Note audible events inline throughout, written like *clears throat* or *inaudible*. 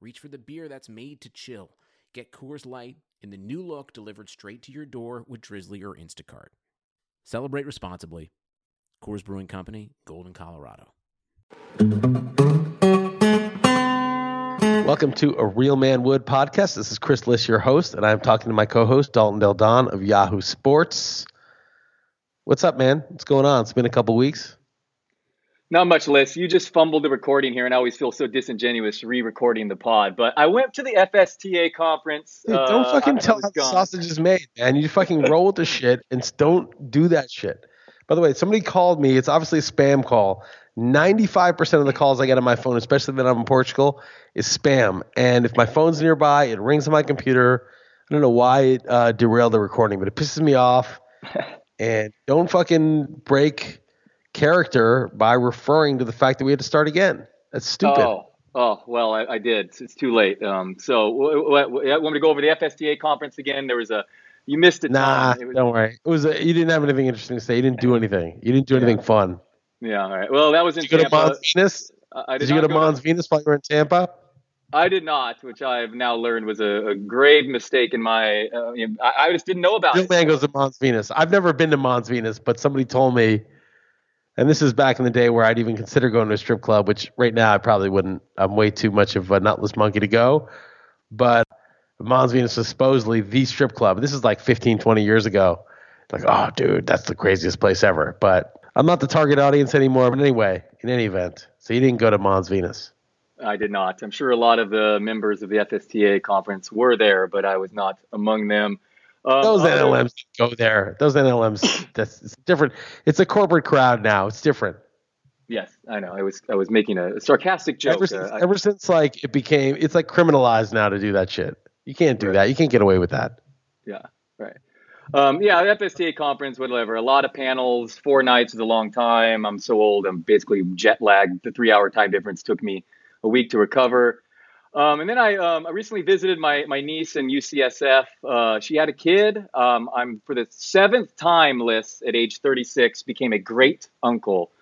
reach for the beer that's made to chill. Get Coors Light in the new look delivered straight to your door with Drizzly or Instacart. Celebrate responsibly. Coors Brewing Company, Golden, Colorado. Welcome to a Real Man Wood podcast. This is Chris Liss, your host, and I'm talking to my co-host Dalton Del Don of Yahoo Sports. What's up, man? What's going on? It's been a couple weeks. Not much, Liss. You just fumbled the recording here, and I always feel so disingenuous re-recording the pod. But I went to the FSTA conference. Dude, don't uh, fucking tell how the sausage is made, man. You fucking roll with the shit and don't do that shit. By the way, somebody called me. It's obviously a spam call. 95% of the calls I get on my phone, especially when I'm in Portugal, is spam. And if my phone's nearby, it rings on my computer. I don't know why it uh, derailed the recording, but it pisses me off. *laughs* and don't fucking break character by referring to the fact that we had to start again. That's stupid. Oh, oh well, I, I did. It's too late. Um, so, want me to go over the FSTA conference again? There was a you missed it. Nah, it was, don't worry. It was a, you didn't have anything interesting to say. You didn't do anything. You didn't do anything yeah. fun. Yeah. All right. Well, that was in did you Tampa. Go to Mons Venus? I did, did you go to Mons to... Venus while you were in Tampa? I did not, which I've now learned was a, a grave mistake in my. Uh, I, I, just didn't know about Real it. man goes to Mons Venus. I've never been to Mons Venus, but somebody told me and this is back in the day where I'd even consider going to a strip club, which right now I probably wouldn't. I'm way too much of a nutless monkey to go. But Mons Venus was supposedly the strip club. This is like 15, 20 years ago. Like, oh, dude, that's the craziest place ever. But I'm not the target audience anymore. But anyway, in any event, so you didn't go to Mons Venus. I did not. I'm sure a lot of the members of the FSTA conference were there, but I was not among them. Um, Those NLMs go there. Those NLMs, *laughs* that's it's different. It's a corporate crowd now. It's different. Yes, I know. I was I was making a sarcastic joke. Ever since, uh, ever since like it became, it's like criminalized now to do that shit. You can't do right. that. You can't get away with that. Yeah, right. Um, yeah, the FSTA conference, whatever. A lot of panels. Four nights is a long time. I'm so old. I'm basically jet lagged. The three hour time difference took me a week to recover. Um, and then I, um, I recently visited my, my niece in UCSF. Uh, she had a kid. Um, I'm for the seventh time, Liss, at age 36, became a great uncle.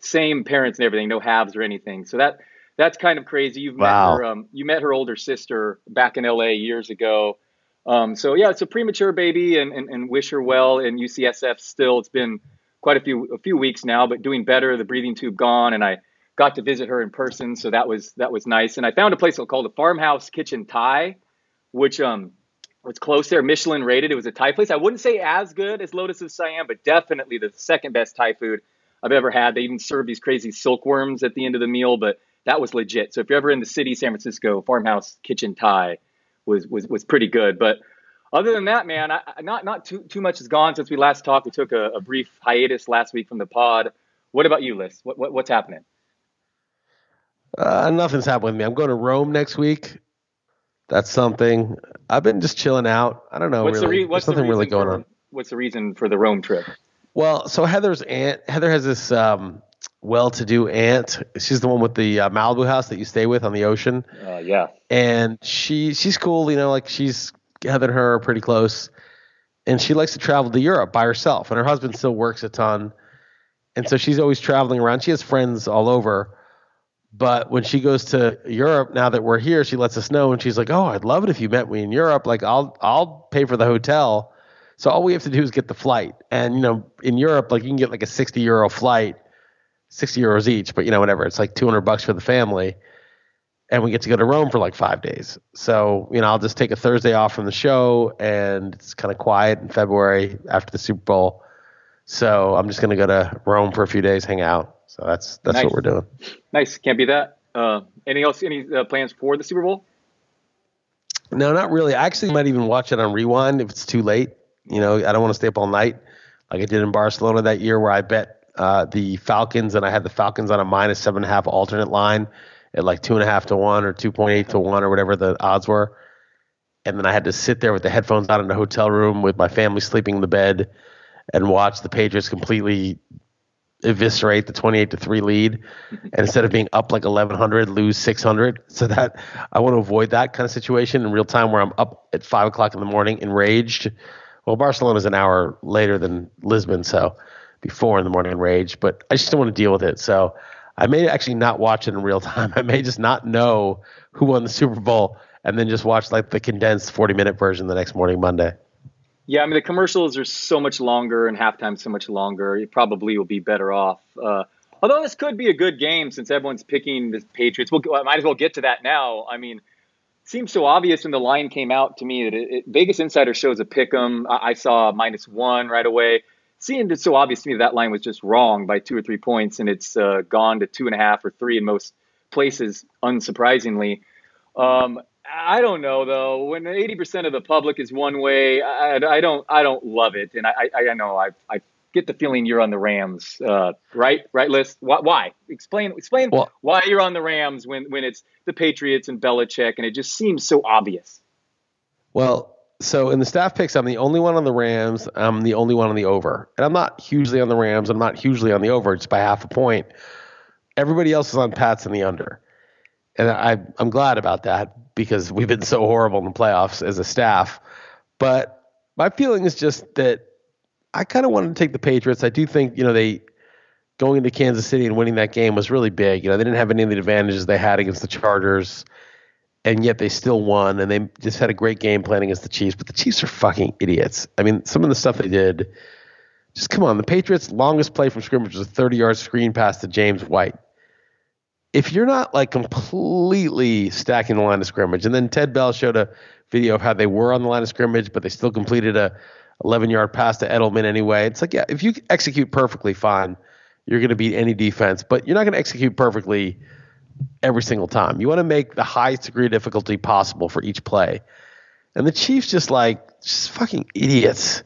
Same parents and everything, no halves or anything. So that that's kind of crazy. You've wow. met her. Um, you met her older sister back in LA years ago. Um, so yeah, it's a premature baby, and, and, and wish her well in UCSF. Still, it's been quite a few a few weeks now, but doing better. The breathing tube gone, and I got to visit her in person, so that was that was nice. And I found a place called the Farmhouse Kitchen Thai, which um was close there, Michelin rated. It was a Thai place. I wouldn't say as good as Lotus of Siam, but definitely the second best Thai food I've ever had. They even serve these crazy silkworms at the end of the meal, but that was legit. So if you're ever in the city, San Francisco, Farmhouse Kitchen Thai was was was pretty good. But other than that, man, I, not not too too much has gone since we last talked. We took a, a brief hiatus last week from the pod. What about you, Liss? What, what what's happening? Uh, nothing's happened with me. I'm going to Rome next week. That's something. I've been just chilling out. I don't know. What's really. The re- what's There's nothing really going for, on. What's the reason for the Rome trip? Well, so Heather's aunt, Heather has this um, well-to-do aunt. She's the one with the uh, Malibu house that you stay with on the ocean. Uh, yeah. And she she's cool. You know, like she's Heather and her are pretty close, and she likes to travel to Europe by herself. And her husband still works a ton, and so she's always traveling around. She has friends all over but when she goes to Europe, now that we're here, she lets us know, and she's like, "Oh, I'd love it if you met me in Europe. Like, I'll I'll pay for the hotel. So all we have to do is get the flight. And you know, in Europe, like you can get like a sixty euro flight, sixty euros each, but you know, whatever. It's like two hundred bucks for the family, and we get to go to Rome for like five days. So you know, I'll just take a Thursday off from the show, and it's kind of quiet in February after the Super Bowl. So I'm just gonna go to Rome for a few days, hang out. So that's that's nice. what we're doing. Nice. Can't be that. Uh, any else? Any uh, plans for the Super Bowl? No, not really. I actually might even watch it on rewind if it's too late. You know, I don't want to stay up all night like I did in Barcelona that year where I bet uh, the Falcons and I had the Falcons on a minus seven and a half alternate line, at like two and a half to one or two point eight to one or whatever the odds were. And then I had to sit there with the headphones on in a hotel room with my family sleeping in the bed and watch the Patriots completely eviscerate the 28 to 3 lead *laughs* and instead of being up like 1100 lose 600 so that i want to avoid that kind of situation in real time where i'm up at 5 o'clock in the morning enraged. Well barcelona's an hour later than lisbon so before in the morning enraged but i just don't want to deal with it. So i may actually not watch it in real *laughs* time. I may just not know who won the super bowl and then just watch like the condensed 40 minute version the next morning monday yeah, I mean the commercials are so much longer and halftime so much longer. You probably will be better off. Uh, although this could be a good game since everyone's picking the Patriots. We'll I might as well get to that now. I mean, it seems so obvious when the line came out to me that it, it, Vegas Insider shows a pick 'em. I, I saw minus one right away. Seemed it's so obvious to me that, that line was just wrong by two or three points, and it's uh, gone to two and a half or three in most places, unsurprisingly. Um, I don't know though. When eighty percent of the public is one way, I, I, don't I don't love it, and I I, I know I I get the feeling you're on the Rams, uh, right? Right, Liss. Why? why? Explain explain well, why you're on the Rams when when it's the Patriots and Belichick, and it just seems so obvious. Well, so in the staff picks, I'm the only one on the Rams. I'm the only one on the over, and I'm not hugely on the Rams. I'm not hugely on the over, It's by half a point. Everybody else is on Pats and the under and I, I'm glad about that because we've been so horrible in the playoffs as a staff. But my feeling is just that I kind of wanted to take the Patriots. I do think you know they going into Kansas City and winning that game was really big. You know they didn't have any of the advantages they had against the Chargers, and yet they still won. And they just had a great game plan against the Chiefs. But the Chiefs are fucking idiots. I mean, some of the stuff they did. Just come on, the Patriots' longest play from scrimmage was a 30-yard screen pass to James White if you're not like completely stacking the line of scrimmage, and then Ted Bell showed a video of how they were on the line of scrimmage, but they still completed a 11 yard pass to Edelman anyway. It's like, yeah, if you execute perfectly, fine, you're going to beat any defense, but you're not going to execute perfectly every single time. You want to make the highest degree of difficulty possible for each play. And the Chiefs just like just fucking idiots.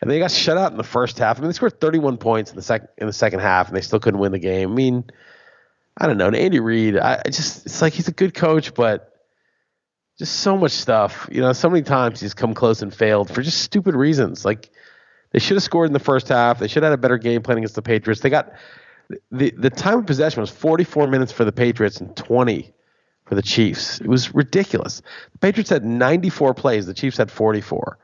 And they got shut out in the first half. I mean, they scored 31 points in the second in the second half, and they still couldn't win the game. I mean, I don't know. And Andy Reid, I, I just it's like he's a good coach, but just so much stuff. You know, so many times he's come close and failed for just stupid reasons. Like they should have scored in the first half. They should have had a better game plan against the Patriots. They got the the time of possession was 44 minutes for the Patriots and 20 for the Chiefs. It was ridiculous. The Patriots had 94 plays. The Chiefs had 44.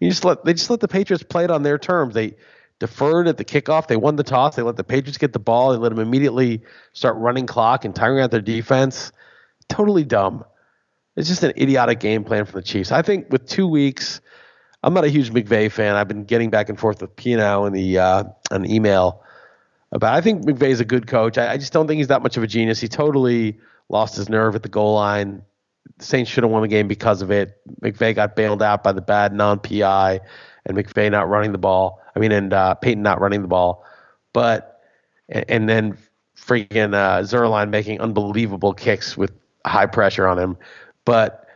You just let they just let the Patriots play it on their terms. They deferred at the kickoff. They won the toss. They let the Patriots get the ball. They let them immediately start running clock and tiring out their defense. Totally dumb. It's just an idiotic game plan from the Chiefs. I think with two weeks, I'm not a huge McVay fan. I've been getting back and forth with Pino in the uh, on email about. I think McVay's a good coach. I, I just don't think he's that much of a genius. He totally lost his nerve at the goal line. The Saints should have won the game because of it. McVay got bailed out by the bad non-PI and McVay not running the ball. I mean, and uh, Payton not running the ball, but and then freaking uh, Zuerlein making unbelievable kicks with high pressure on him. But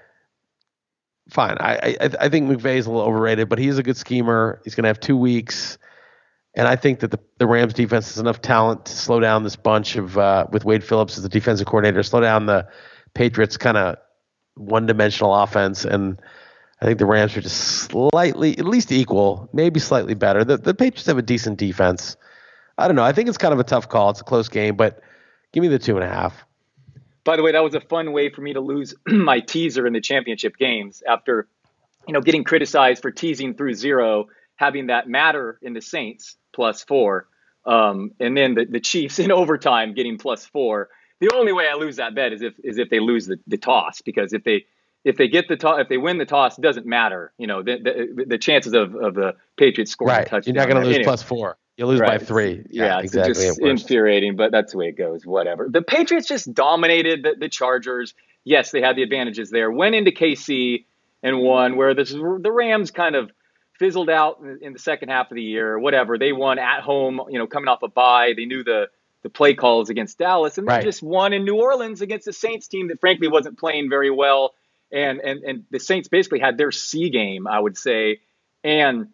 fine, I I, I think is a little overrated, but he's a good schemer. He's going to have two weeks. And I think that the, the Rams defense has enough talent to slow down this bunch of uh, with Wade Phillips as the defensive coordinator, slow down the Patriots kind of one dimensional offense and I think the Rams are just slightly, at least equal, maybe slightly better. The, the Patriots have a decent defense. I don't know. I think it's kind of a tough call. It's a close game, but give me the two and a half. By the way, that was a fun way for me to lose *clears throat* my teaser in the championship games after, you know, getting criticized for teasing through zero, having that matter in the Saints plus four, um, and then the, the Chiefs *laughs* in overtime getting plus four. The only way I lose that bet is if is if they lose the, the toss because if they if they get the toss, if they win the toss, it doesn't matter. You know, the the, the chances of, of the Patriots scoring right. a touchdown. You're not going to lose anyway. plus four. You lose right. by three. Yeah, yeah exactly. It's just infuriating, but that's the way it goes. Whatever. The Patriots just dominated the, the Chargers. Yes, they had the advantages there. Went into KC and won, where this, the Rams kind of fizzled out in, in the second half of the year. Whatever. They won at home. You know, coming off a bye, they knew the the play calls against Dallas, and they right. just won in New Orleans against the Saints team that frankly wasn't playing very well and and and the Saints basically had their C game, I would say, and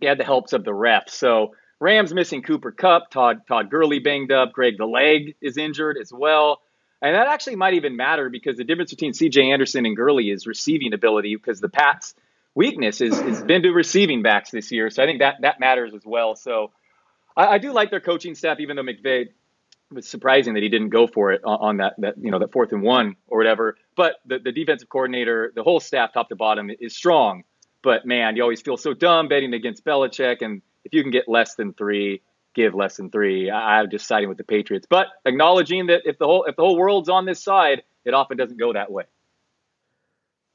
they had the helps of the refs. So Rams missing Cooper Kupp, Todd Todd Gurley banged up, Greg the leg is injured as well. And that actually might even matter because the difference between CJ Anderson and Gurley is receiving ability because the Pats' weakness is, is been to receiving backs this year. So I think that, that matters as well. So I, I do like their coaching staff, even though McVay was surprising that he didn't go for it on, on that, that, you know, that fourth and one or whatever. But the, the defensive coordinator, the whole staff top to bottom is strong. But man, you always feel so dumb betting against Belichick. And if you can get less than three, give less than three. I, I'm just siding with the Patriots, but acknowledging that if the whole if the whole world's on this side, it often doesn't go that way.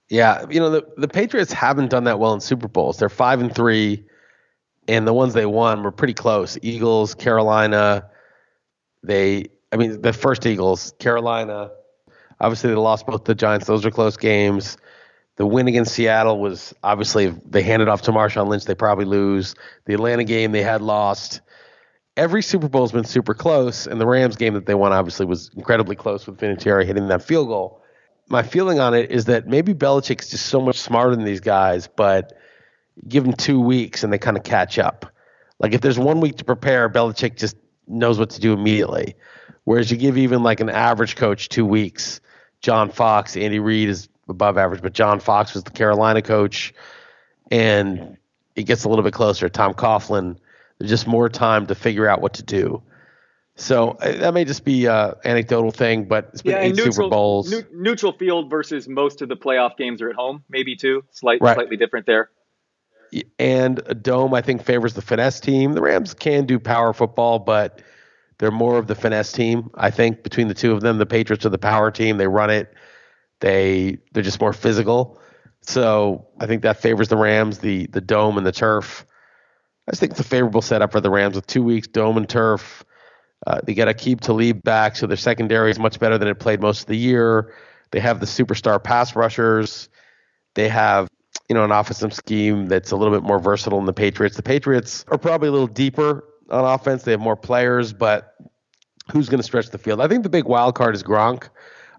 Yeah, you know the the Patriots haven't done that well in Super Bowls. They're five and three, and the ones they won were pretty close. Eagles, Carolina. They, I mean, the first Eagles, Carolina. Obviously, they lost both the Giants. Those are close games. The win against Seattle was obviously they handed off to Marshawn Lynch. They probably lose. The Atlanta game they had lost. Every Super Bowl has been super close, and the Rams game that they won obviously was incredibly close with Vinatieri hitting that field goal. My feeling on it is that maybe Belichick's just so much smarter than these guys, but give them two weeks and they kind of catch up. Like if there's one week to prepare, Belichick just knows what to do immediately. Whereas you give even like an average coach two weeks. John Fox, Andy Reid is above average, but John Fox was the Carolina coach, and it gets a little bit closer. Tom Coughlin, there's just more time to figure out what to do. So uh, that may just be an anecdotal thing, but it's been Yeah, eight neutral, Super Bowls. neutral field versus most of the playoff games are at home, maybe too. Slight, Right. slightly different there. And a dome I think favors the finesse team. The Rams can do power football, but they're more of the finesse team. I think between the two of them, the Patriots are the power team. They run it. They they're just more physical. So I think that favors the Rams. The the dome and the turf. I just think it's a favorable setup for the Rams with two weeks dome and turf. Uh, they got to keep Talib back, so their secondary is much better than it played most of the year. They have the superstar pass rushers. They have you know, an offensive scheme that's a little bit more versatile than the Patriots. The Patriots are probably a little deeper on offense. They have more players, but who's going to stretch the field? I think the big wild card is Gronk.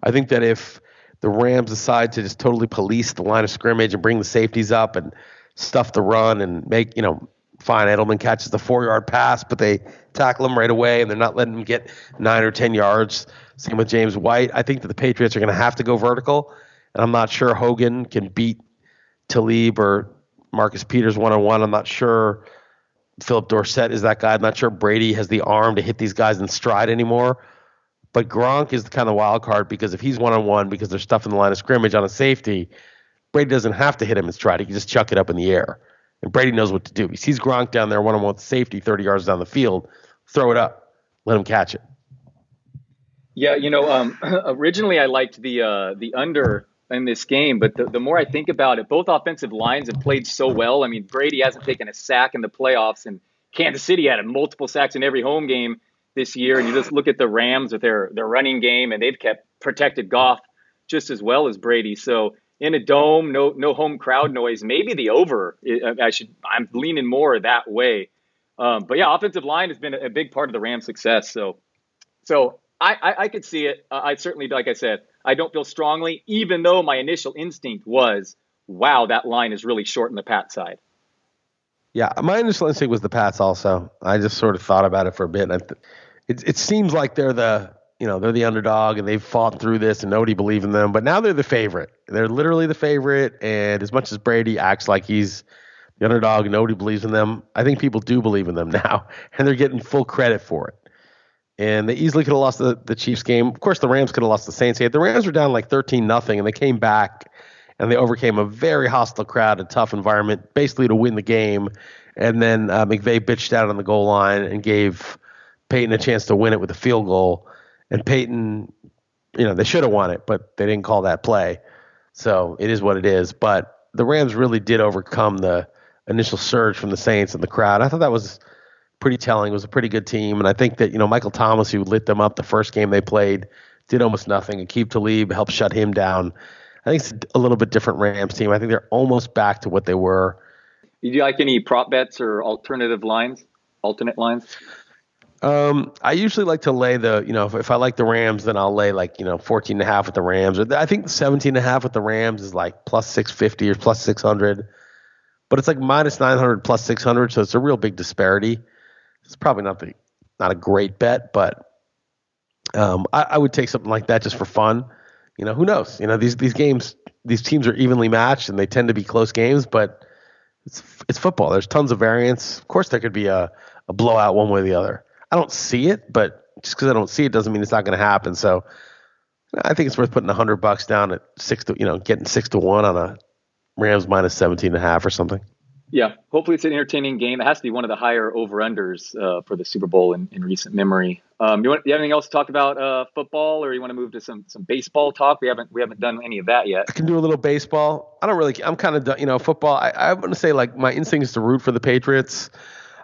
I think that if the Rams decide to just totally police the line of scrimmage and bring the safeties up and stuff the run and make, you know, fine, Edelman catches the four yard pass, but they tackle him right away and they're not letting him get nine or 10 yards. Same with James White. I think that the Patriots are going to have to go vertical, and I'm not sure Hogan can beat Talib or Marcus Peters one on one. I'm not sure Philip Dorsett is that guy. I'm not sure Brady has the arm to hit these guys in stride anymore. But Gronk is the kind of wild card because if he's one on one because there's stuff in the line of scrimmage on a safety, Brady doesn't have to hit him in stride. He can just chuck it up in the air. And Brady knows what to do. He sees Gronk down there one on one with safety 30 yards down the field, throw it up, let him catch it. Yeah, you know, um, *clears throat* originally I liked the uh, the under in this game, but the, the more I think about it, both offensive lines have played so well. I mean, Brady hasn't taken a sack in the playoffs, and Kansas City had multiple sacks in every home game this year. And you just look at the Rams with their their running game, and they've kept protected Goff just as well as Brady. So in a dome, no no home crowd noise, maybe the over. I should I'm leaning more that way. Um, but yeah, offensive line has been a big part of the Rams' success. So so I, I, I could see it. I certainly, like I said, I don't feel strongly, even though my initial instinct was, wow, that line is really short on the Pat side. Yeah, my initial instinct was the Pats. Also, I just sort of thought about it for a bit. And th- it it seems like they're the you know they're the underdog and they've fought through this and nobody believed in them. But now they're the favorite. They're literally the favorite. And as much as Brady acts like he's the underdog, and nobody believes in them. I think people do believe in them *laughs* now, and they're getting full credit for it. And they easily could have lost the, the Chiefs game. Of course, the Rams could have lost the Saints game. The Rams were down like 13 nothing, and they came back and they overcame a very hostile crowd, a tough environment, basically to win the game. And then uh, McVay bitched out on the goal line and gave Payton a chance to win it with a field goal. And Payton, you know, they should have won it, but they didn't call that play. So it is what it is. But the Rams really did overcome the initial surge from the Saints and the crowd. I thought that was pretty telling. It was a pretty good team. And I think that, you know, Michael Thomas, who lit them up the first game they played, did almost nothing. And Aqib Talib helped shut him down. I think it's a little bit different Rams team. I think they're almost back to what they were. Do you like any prop bets or alternative lines, alternate lines? Um, I usually like to lay the, you know, if, if I like the Rams, then I'll lay like, you know, 14 and a half with the Rams. Or I think 17 and a half with the Rams is like plus 650 or plus 600. But it's like minus 900 plus 600, so it's a real big disparity. It's probably not the not a great bet, but Um, I, I would take something like that just for fun. You know, who knows? You know, these these games, these teams are evenly matched and they tend to be close games, but it's it's football. There's tons of variance. Of course, there could be a, a blowout one way or the other. I don't see it, but just because I don't see it doesn't mean it's not going to happen. So I think it's worth putting hundred bucks down at six to you know getting six to one on a Rams minus 17 and a half or something. Yeah, hopefully it's an entertaining game. It has to be one of the higher over unders uh, for the Super Bowl in, in recent memory. Um, you, want, you have anything else to talk about uh, football, or you want to move to some some baseball talk? We haven't we haven't done any of that yet. I can do a little baseball. I don't really. I'm kind of done, you know football. I, I want to say like my instinct is to root for the Patriots.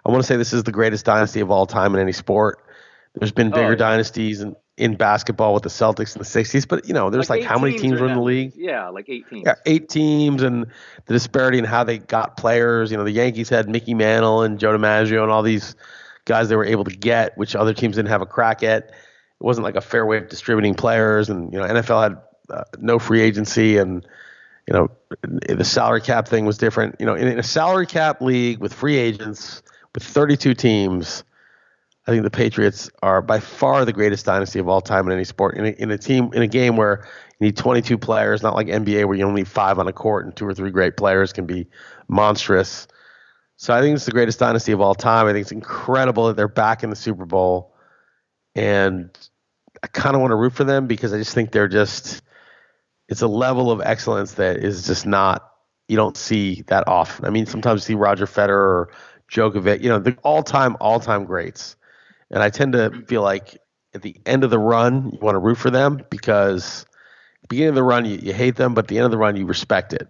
I want to say this is the greatest dynasty of all time in any sport. There's been bigger oh, yeah. dynasties and in basketball with the Celtics in the 60s, but you know, there's like, like how many teams were in the league? Yeah, like eight teams. Yeah, eight teams, and the disparity in how they got players. You know, the Yankees had Mickey Mantle and Joe DiMaggio and all these guys they were able to get, which other teams didn't have a crack at. It wasn't like a fair way of distributing players, and you know, NFL had uh, no free agency, and you know, the salary cap thing was different. You know, in, in a salary cap league with free agents with 32 teams I think the Patriots are by far the greatest dynasty of all time in any sport. In a, in a team, in a game where you need 22 players, not like NBA where you only need five on a court and two or three great players can be monstrous. So I think it's the greatest dynasty of all time. I think it's incredible that they're back in the Super Bowl, and I kind of want to root for them because I just think they're just it's a level of excellence that is just not you don't see that often. I mean, sometimes you see Roger Federer or Djokovic, you know, the all-time all-time greats and I tend to feel like at the end of the run, you want to root for them because beginning of the run, you, you hate them, but at the end of the run, you respect it.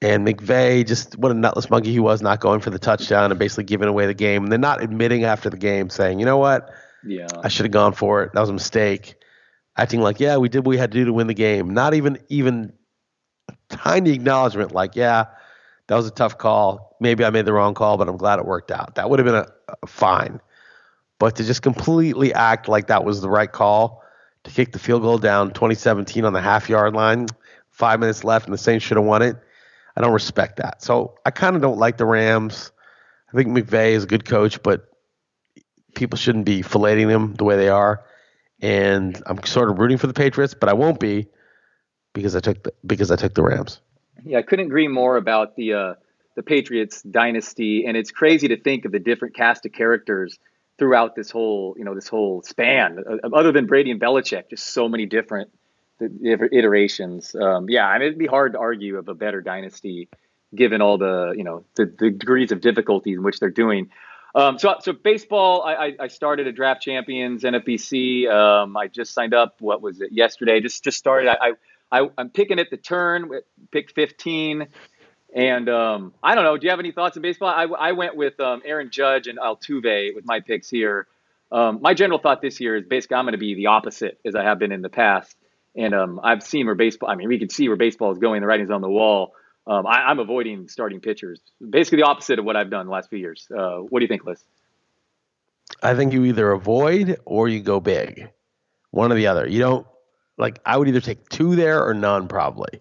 And McVay, just what a nutless monkey he was, not going for the touchdown and basically giving away the game. And then not admitting after the game, saying, you know what? Yeah. I should have gone for it. That was a mistake. Acting like, yeah, we did what we had to do to win the game. Not even even a tiny acknowledgement like, yeah, that was a tough call. Maybe I made the wrong call, but I'm glad it worked out. That would have been a, a fine. But to just completely act like that was the right call to kick the field goal down 2017 on the half yard line, five minutes left, and the Saints should have won it. I don't respect that. So I kind of don't like the Rams. I think McVay is a good coach, but people shouldn't be filleting them the way they are. And I'm sort of rooting for the Patriots, but I won't be because I took the because I took the Rams. Yeah, I couldn't agree more about the uh, the Patriots dynasty, and it's crazy to think of the different cast of characters throughout this whole you know this whole span uh, other than Brady and Belichick just so many different iterations. Um, yeah I mean it'd be hard to argue of a better dynasty given all the you know the, the degrees of difficulty in which they're doing. Um, so so baseball I, I started a draft champions NFBC um, I just signed up what was it yesterday? Just just started. I, I, I I'm picking at the turn picked 15 and um, I don't know. Do you have any thoughts on baseball? I, I went with um, Aaron Judge and Altuve with my picks here. Um, my general thought this year is basically I'm going to be the opposite as I have been in the past. And um, I've seen where baseball. I mean, we can see where baseball is going. The writing's on the wall. Um, I, am avoiding starting pitchers. Basically, the opposite of what I've done the last few years. Uh, what do you think, Liss? I think you either avoid or you go big. One or the other. You don't like. I would either take two there or none, probably.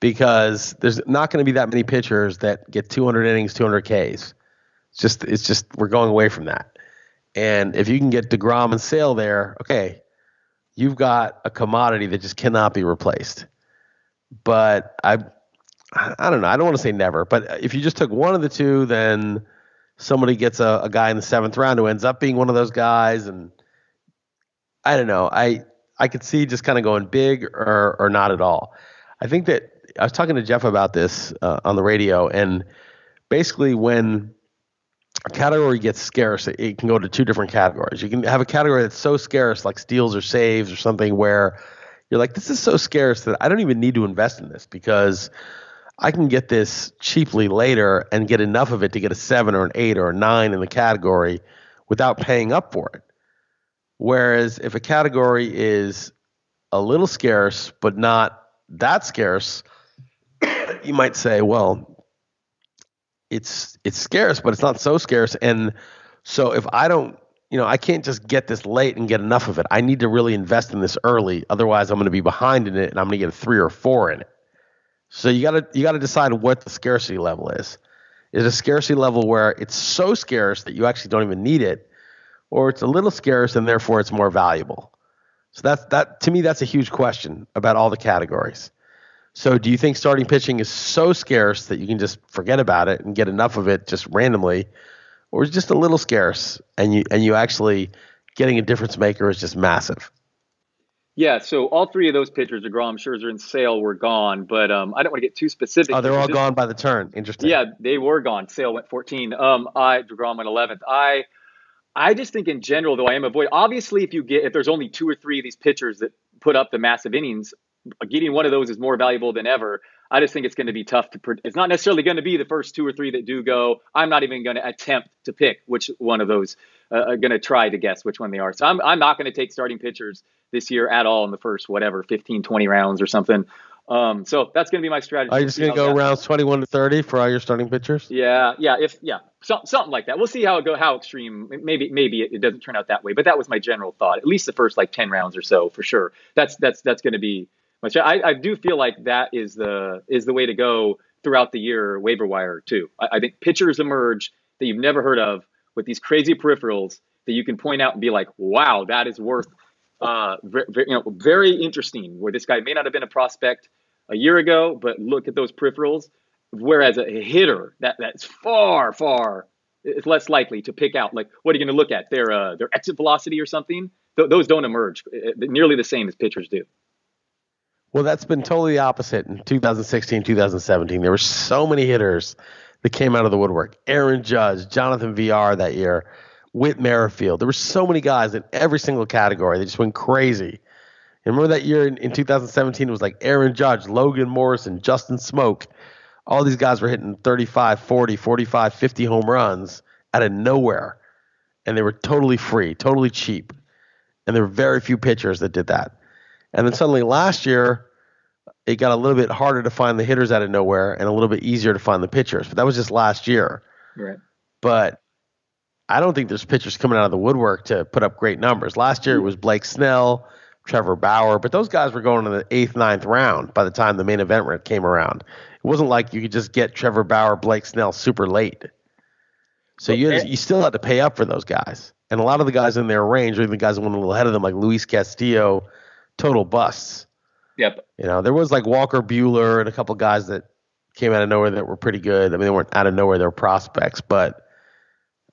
Because there's not going to be that many pitchers that get 200 innings, 200 Ks. It's just it's just we're going away from that. And if you can get Degrom and Sale there, okay, you've got a commodity that just cannot be replaced. But I I don't know. I don't want to say never, but if you just took one of the two, then somebody gets a, a guy in the seventh round who ends up being one of those guys, and I don't know. I I could see just kind of going big or or not at all. I think that I was talking to Jeff about this uh, on the radio, and basically when a category gets scarce, it, it, can go to two different categories. You can have a category that's so scarce, like steals or saves or something, where you're like, this is so scarce that I don't even need to invest in this because I can get this cheaply later and get enough of it to get a seven or an eight or a nine in the category without paying up for it. Whereas if a category is a little scarce but not that scarce, you might say, well, it's it's scarce, but it's not so scarce. And so if I don't, you know, I can't just get this late and get enough of it. I need to really invest in this early. Otherwise, I'm going to be behind in it, and I'm going to get a three or four in it. So you got to you got to decide what the scarcity level is. Is a scarcity level where it's so scarce that you actually don't even need it, or it's a little scarce and therefore it's more valuable. So that's that to me that's a huge question about all the categories. So do you think starting pitching is so scarce that you can just forget about it and get enough of it just randomly or is it just a little scarce and you and you actually getting a difference maker is just massive? Yeah, so all three of those pitchers, DeGrom, Scherzer, and Sale, were gone, but um, I don't want to get too specific. Oh, they're all Just- gone by the turn. Interesting. Yeah, they were gone. Sale went 14. Um, I Degrom went 11th. I, I just think in general, though, I am avoid. Obviously, if you get if there's only two or three of these pitchers that put up the massive innings, getting one of those is more valuable than ever. I just think it's going to be tough to. It's not necessarily going to be the first two or three that do go. I'm not even going to attempt to pick which one of those. Uh, I'm going to try to guess which one they are. So I'm I'm not going to take starting pitchers this year at all in the first whatever 15 20 rounds or something. Um, so that's going to be my strategy. Are you just going to go that- rounds 21 to 30 for all your starting pitchers? yeah, yeah, if yeah, so, something like that. We'll see how it go, how extreme. Maybe maybe it, it doesn't turn out that way, but that was my general thought. At least the first like ten rounds or so, for sure. That's that's that's going to be much. I, I do feel like that is the is the way to go throughout the year waiver wire too. I, I think pitchers emerge that you've never heard of with these crazy peripherals that you can point out and be like, wow, that is worth. Uh, very, you know, very interesting. Where this guy may not have been a prospect a year ago, but look at those peripherals. Whereas a hitter that that's far far is less likely to pick out. Like, what are you going to look at? Their uh, their exit velocity or something. Th- those don't emerge uh, nearly the same as pitchers do. Well, that's been totally opposite in 2016, 2017. There were so many hitters that came out of the woodwork. Aaron Judge, Jonathan Villar that year, Whit Merrifield. There were so many guys in every single category. They just went crazy. And remember that year in, in 2017, it was like Aaron Judge, Logan Morrison, Justin Smoak. All these guys were hitting 35, 40, 45, 50 home runs out of nowhere. And they were totally free, totally cheap. And there were very few pitchers that did that. And then suddenly last year, it got a little bit harder to find the hitters out of nowhere and a little bit easier to find the pitchers. But that was just last year. Right. But I don't think there's pitchers coming out of the woodwork to put up great numbers. Last year it was Blake Snell, Trevor Bauer, but those guys were going in the eighth, ninth round by the time the main event came around. It wasn't like you could just get Trevor Bauer, Blake Snell super late. So you Okay. you still had to pay up for those guys. And a lot of the guys in their range, or even the guys that went a little ahead of them, like Luis Castillo, total busts. Yep. You know, there was like Walker Buehler and a couple guys that came out of nowhere that were pretty good. I mean, they weren't out of nowhere; they were prospects. But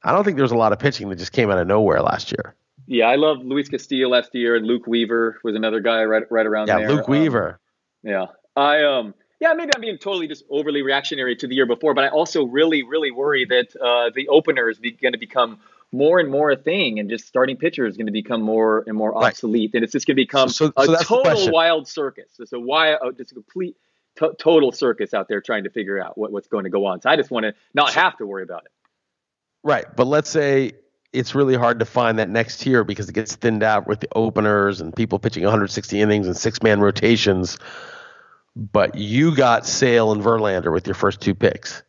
I don't think there was a lot of pitching that just came out of nowhere last year. Yeah, I love Luis Castillo last year, and Luke Weaver was another guy right right around Yeah, there. Luke Um, Weaver. Yeah. I um yeah, maybe I'm being totally just overly reactionary to the year before, but I also really, really worry that uh, the opener is going to become more and more a thing, and just starting pitcher is going to become more and more Right. obsolete, and it's just going to become So- so- a so that's total wild circus. It's a wild, uh, just a complete to- total circus out there trying to figure out what, what's going to go on. So I just want to not have to worry about it. Right, but let's say it's really hard to find that next tier because it gets thinned out with the openers and people pitching 160 innings and six man rotations. But you got Sale and Verlander with your first two picks.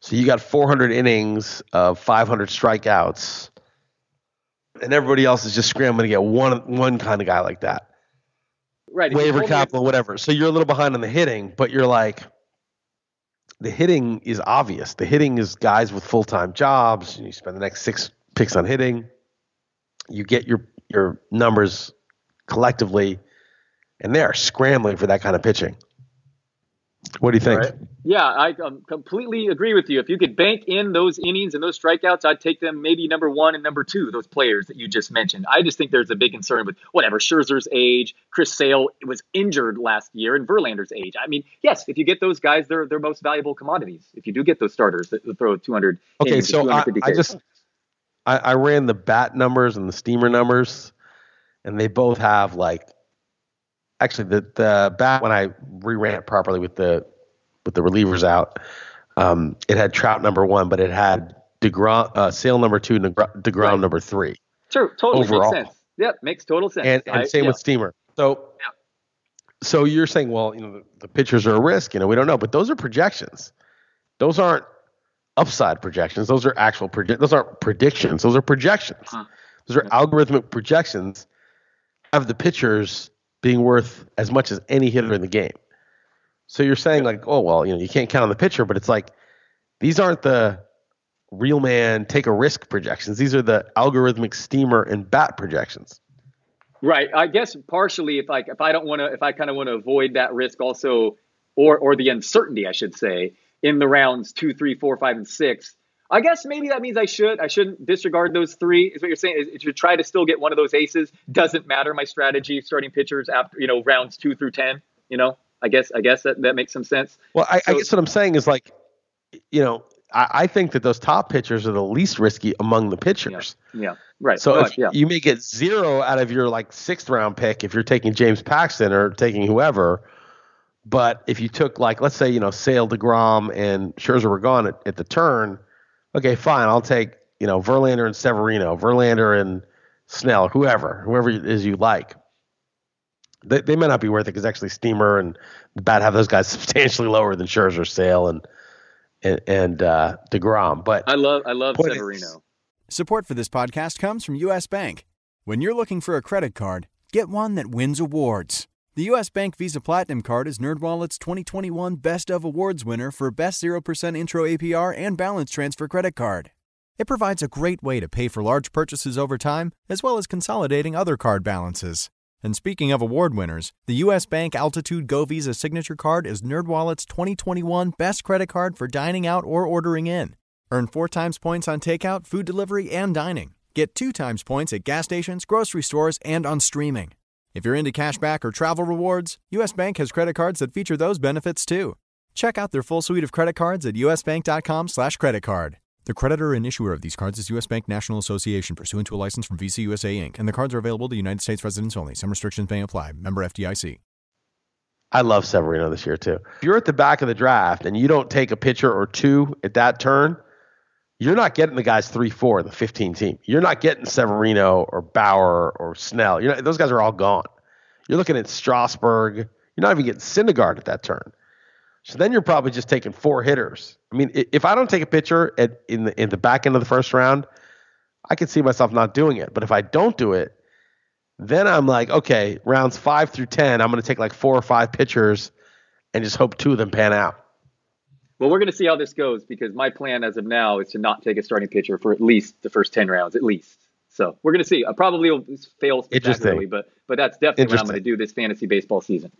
So you got 400 innings of 500 strikeouts, and everybody else is just scrambling to get one one kind of guy like that. Right. waiver capital, whatever. So you're a little behind on the hitting, but you're like, the hitting is obvious. The hitting is guys with full time jobs. You spend the next six picks on hitting. You get your your numbers collectively, and they are scrambling for that kind of pitching. What do you think? Right. Yeah, I um, completely agree with you. If you could bank in those innings and those strikeouts, I'd take them maybe number one and number two, those players that you just mentioned. I just think there's a big concern with whatever Scherzer's age, Chris Sale was injured last year, and Verlander's age. I mean, yes, if you get those guys, they're they're most valuable commodities. If you do get those starters that throw 200. Okay, so I, I just I, I ran the bat numbers and the steamer numbers, and they both have like actually the the bat when I reran it properly with the with the relievers out, um, it had Trout number one, but it had Degrom uh, Sale number two, Degrom, Degrom Right. number three, True, totally overall. makes sense. Yep, makes total sense. and and I- same yeah. with steamer. So. Yeah. So you're saying, well, you know, the, the pitchers are a risk. You know, we don't know, but those are projections. Those aren't upside projections. Those are actual proje- Those aren't predictions. Those are projections. Huh. Those are algorithmic projections of the pitchers being worth as much as any hitter in the game. So you're saying like, oh well, you know, you can't count on the pitcher, but it's like these aren't the real man take a risk projections. These are the algorithmic steamer and bat projections. Right. I guess partially if like if I don't want to if I kind of want to avoid that risk also or or the uncertainty I should say in the rounds two, three, four, five, and six. I guess maybe that means I should I shouldn't disregard those three. Is what you're saying? Is to try to still get one of those aces. Doesn't matter my strategy starting pitchers after you know rounds two through ten. You know, I guess I guess that that makes some sense. Well, I, so, I guess what I'm saying is like, you know, I, I, think that those top pitchers are the least risky among the pitchers. Yeah. yeah. Right. So yeah. you may get zero out of your like sixth round pick if you're taking James Paxton or taking whoever. But if you took like let's say you know Sale Degrom and Scherzer were gone at, at the turn, okay, fine, I'll take you know Verlander and Severino, Verlander and Snell, whoever, whoever it is you like. They, they may not be worth it because actually Steamer and the bat have those guys *laughs* substantially lower than Scherzer, Sale, and and, and uh, Degrom. But I love I love Severino. Is, Support for this podcast comes from U.S. Bank. When you're looking for a credit card, get one that wins awards. The U.S. Bank Visa Platinum Card is NerdWallet's 2021 Best of Awards winner for Best 0% Intro APR and Balance Transfer Credit Card. It provides a great way to pay for large purchases over time, as well as consolidating other card balances. And speaking of award winners, the U.S. Bank Altitude Go Visa Signature Card is NerdWallet's 2021 Best Credit Card for dining out or ordering in. Earn four times points on takeout, food delivery, and dining. Get two times points at gas stations, grocery stores, and on streaming. If you're into cashback or travel rewards, US Bank has credit cards that feature those benefits too. Check out their full suite of credit cards at usbank.com/slash credit card. The creditor and issuer of these cards is U.S. Bank National Association, pursuant to a license from Visa USA Inc., and the cards are available to United States residents only. Some restrictions may apply. Member FDIC. I love Severino this year too. If you're at the back of the draft and you don't take a pitcher or two at that turn – you're not getting the guys three, four, the 15 team. You're not getting Severino or Bauer or Snell. Not, those guys are all gone. You're looking at Strasburg. You're not even getting Syndergaard at that turn. So then you're probably just taking four hitters. I mean, if I don't take a pitcher at, in the in the back end of the first round, I could see myself not doing it. But if I don't do it, then I'm like, okay, rounds five through ten, I'm going to take like four or five pitchers and just hope two of them pan out. Well, we're going to see how this goes because my plan as of now is to not take a starting pitcher for at least the first 10 rounds, at least. So we're going to see. I probably will fail spectacularly, but but that's definitely what I'm going to do this fantasy baseball season.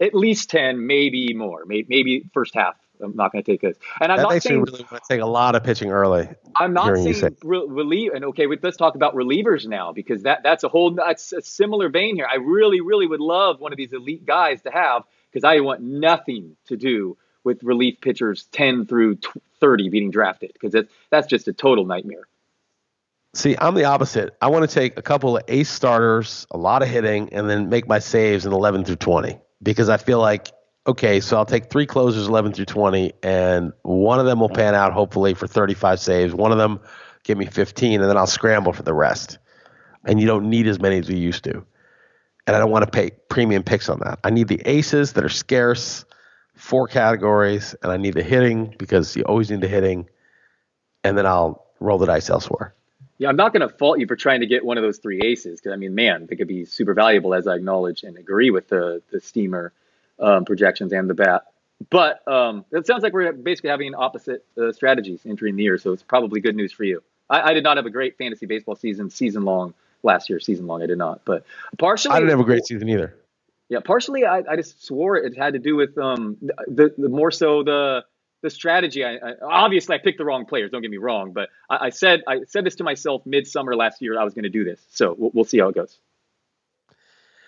At least 10, maybe more, maybe first half. I'm not going to take this. And I'm that not saying really want to take a lot of pitching early. I'm not saying say. relieve. And okay, let's talk about relievers now because that that's a whole that's a similar vein here. I really really would love one of these elite guys to have because I want nothing to do with relief pitchers 10 through 30 being drafted because that's, that's just a total nightmare. See, I'm the opposite. I want to take a couple of ace starters, a lot of hitting, and then make my saves in 11 through 20 because I feel like, okay, so I'll take three closers 11 through 20, and one of them will pan out hopefully for 35 saves. One of them give me 15, and then I'll scramble for the rest. And you don't need as many as you used to. And I don't want to pay premium picks on that. I need the aces that are scarce four categories, and I need the hitting because you always need the hitting, and then I'll roll the dice elsewhere. Yeah, I'm not going to fault you for trying to get one of those three aces because I mean, man, they could be super valuable as I acknowledge and agree with the the steamer um, projections and the bat. But um, it sounds like we're basically having opposite uh, strategies entering the year, so it's probably good news for you. I, I, did not have a great fantasy baseball season, season long last year, season long. I did not, but partially I didn't have a great season either. Yeah, partially I, I just swore it had to do with um the, the more so the the strategy. I, I, obviously I picked the wrong players. Don't get me wrong, but I, I said I said this to myself midsummer last year. I was going to do this, so we'll, we'll, see how it goes.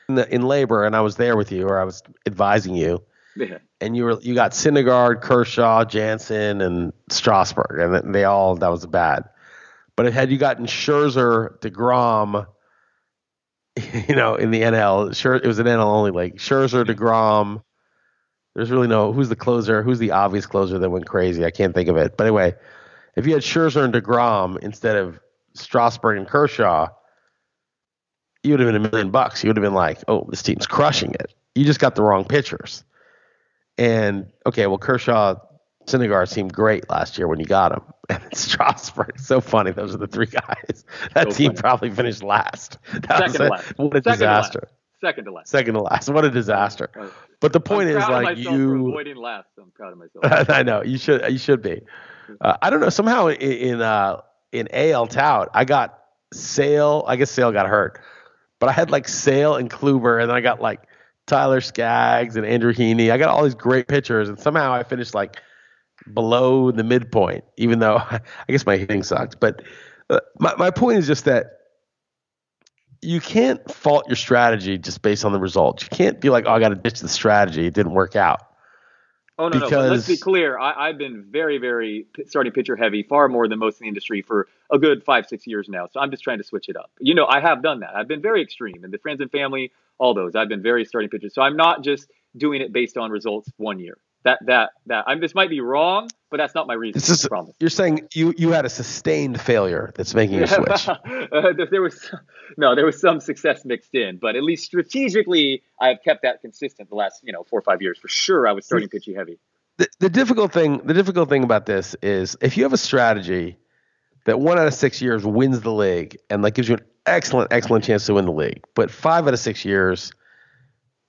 In, the, in LABR, and I was there with you, or I was advising you, yeah. and you were you got Syndergaard, Kershaw, Jansen, and Strasburg, and they all that was bad. But had you gotten Scherzer, Degrom, *laughs* you know, in the NL. Sure, it was an NL only league. Scherzer, Degrom. There's really no who's the closer. Who's the obvious closer that went crazy? I can't think of it. But anyway, if you had Scherzer and Degrom instead of Strasburg and Kershaw, you would have been a million bucks. You would have been like, oh, this team's crushing it. You just got the wrong pitchers. And okay, well, Kershaw Syndergaard seemed great last year when you got him. *laughs* And Strasburg, so funny. Those are the three *laughs* guys. That so team funny. probably finished last. That Second to last. What a Second disaster. To Second to last. Second to last. What a disaster. But the point is, like you avoiding last. I'm proud of myself. *laughs* I know you should. You should be. Uh, I don't know. Somehow in in, uh, in AL Tout, I got Sale. I guess Sale got hurt, but I had like Sale and Kluber, and then I got like Tyler Skaggs and Andrew Heaney. I got all these great pitchers, and somehow I finished like below the midpoint, even though *laughs* I guess my hitting sucked. But uh, my my point is just that you can't fault your strategy just based on the results. You can't be like, oh, I got to ditch the strategy; it didn't work out. Oh no, no. But let's be clear. I, have been very, very starting pitcher heavy, far more than most in the industry for a good five, six years now. So I'm just trying to switch it up. You know, I have done that. I've been very extreme, and the friends and family, all those. I've been very starting pitchers. So I'm not just doing it based on results one year that that that I'm this might be wrong, but that's not my reason. This is, promise. You're saying you you had a sustained failure that's making you switch. *laughs* uh, there was no, there was some success mixed in, but at least strategically, I've kept that consistent the last you know four or five years for sure. I was starting pitchy heavy. The, the difficult thing, the difficult thing about this is if you have a strategy that one out of six years wins the league and that gives you an excellent, excellent chance to win the league, but five out of six years,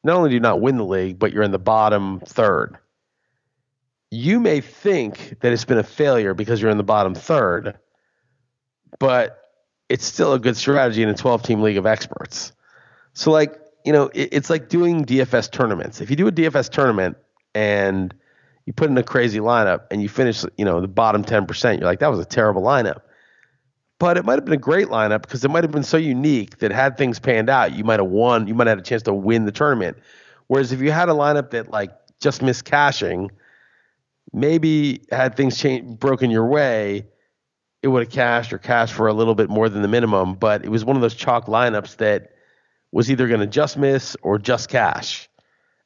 not only do you not win the league, but you're in the bottom third you may think that it's been a failure because you're in the bottom third, but it's still a good strategy in a 12 team league of experts. So, like, you know, it, it's like doing DFS tournaments. If you do a DFS tournament and you put in a crazy lineup and you finish, you know, the bottom 10%, you're like, that was a terrible lineup. But it might have been a great lineup because it might have been so unique that had things panned out, you might have won, you might have had a chance to win the tournament. Whereas if you had a lineup that like just missed cashing – maybe had things changed, broken your way, it would have cashed or cashed for a little bit more than the minimum. But it was one of those chalk lineups that was either going to just miss or just cash,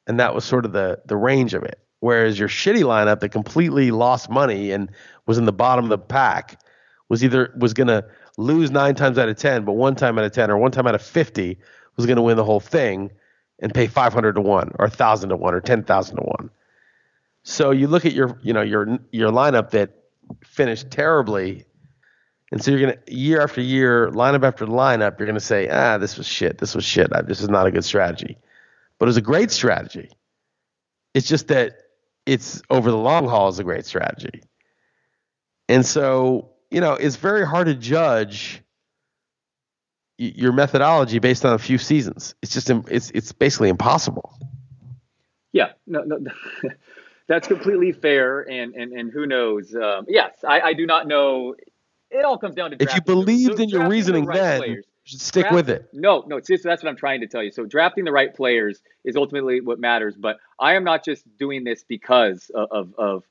and that was sort of the the range of it. Whereas your shitty lineup that completely lost money and was in the bottom of the pack was either was going to lose nine times out of ten, but one time out of ten or one time out of fifty was going to win the whole thing and pay five hundred to one or thousand to one or ten thousand to one. So you look at your, you know, your your lineup that finished terribly, and so you're gonna year after year, lineup after lineup, you're gonna say, ah, this was shit. This was shit. This is not a good strategy. But it was a great strategy. It's just that it's over the long haul is a great strategy. And so, you know, it's very hard to judge your methodology based on a few seasons. It's just it's it's basically impossible. Yeah, no, no. *laughs* that's completely fair, and and and who knows? Um, yes, I, I do not know. It all comes down to if you believed the, in your reasoning the right then. Players. should stick Draft, with it. No, no, see, so that's what I'm trying to tell you. So drafting the right players is ultimately what matters. But I am not just doing this because of, of, of